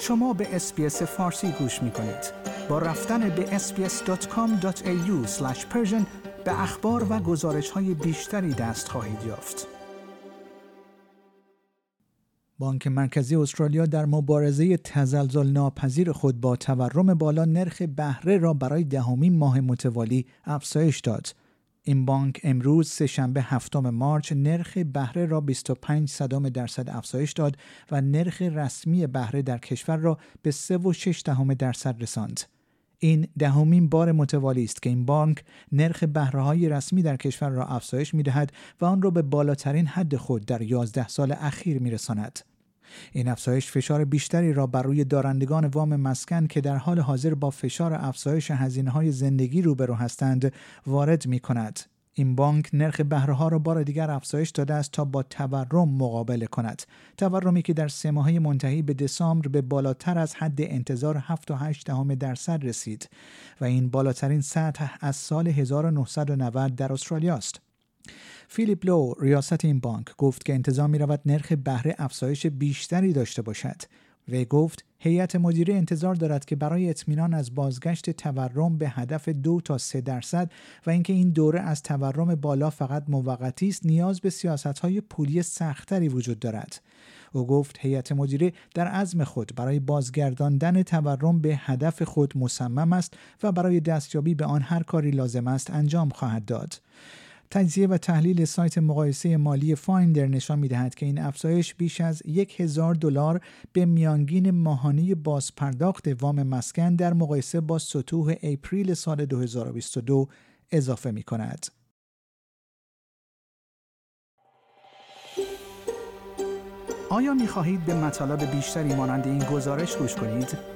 شما به اسپیس فارسی گوش می کنید. با رفتن به sbs.com.au به اخبار و گزارش های بیشتری دست خواهید یافت. بانک مرکزی استرالیا در مبارزه تزلزل ناپذیر خود با تورم بالا نرخ بهره را برای دهمین ماه متوالی افزایش داد. این بانک امروز سهشنبه هفتم مارچ نرخ بهره را 25 صدام درصد افزایش داد و نرخ رسمی بهره در کشور را به 3.6 دهم درصد رساند. این دهمین بار متوالی است که این بانک نرخ بهره های رسمی در کشور را افزایش می دهد و آن را به بالاترین حد خود در 11 سال اخیر می رساند. این افزایش فشار بیشتری را بر روی دارندگان وام مسکن که در حال حاضر با فشار افزایش هزینه های زندگی روبرو هستند وارد می کند. این بانک نرخ بهره ها را بار دیگر افزایش داده است تا با تورم مقابله کند تورمی که در سه ماهه منتهی به دسامبر به بالاتر از حد انتظار 7.8 درصد رسید و این بالاترین سطح از سال 1990 در استرالیا است فیلیپ لو ریاست این بانک گفت که انتظار می رود نرخ بهره افزایش بیشتری داشته باشد. و گفت هیئت مدیره انتظار دارد که برای اطمینان از بازگشت تورم به هدف دو تا سه درصد و اینکه این دوره از تورم بالا فقط موقتی است نیاز به سیاست های پولی سختری وجود دارد. او گفت هیئت مدیره در عزم خود برای بازگرداندن تورم به هدف خود مصمم است و برای دستیابی به آن هر کاری لازم است انجام خواهد داد. تجزیه و تحلیل سایت مقایسه مالی فایندر نشان می‌دهد که این افزایش بیش از یک هزار دلار به میانگین ماهانه بازپرداخت وام مسکن در مقایسه با سطوح اپریل سال 2022 اضافه می کند. آیا می خواهید به مطالب بیشتری مانند این گزارش گوش کنید؟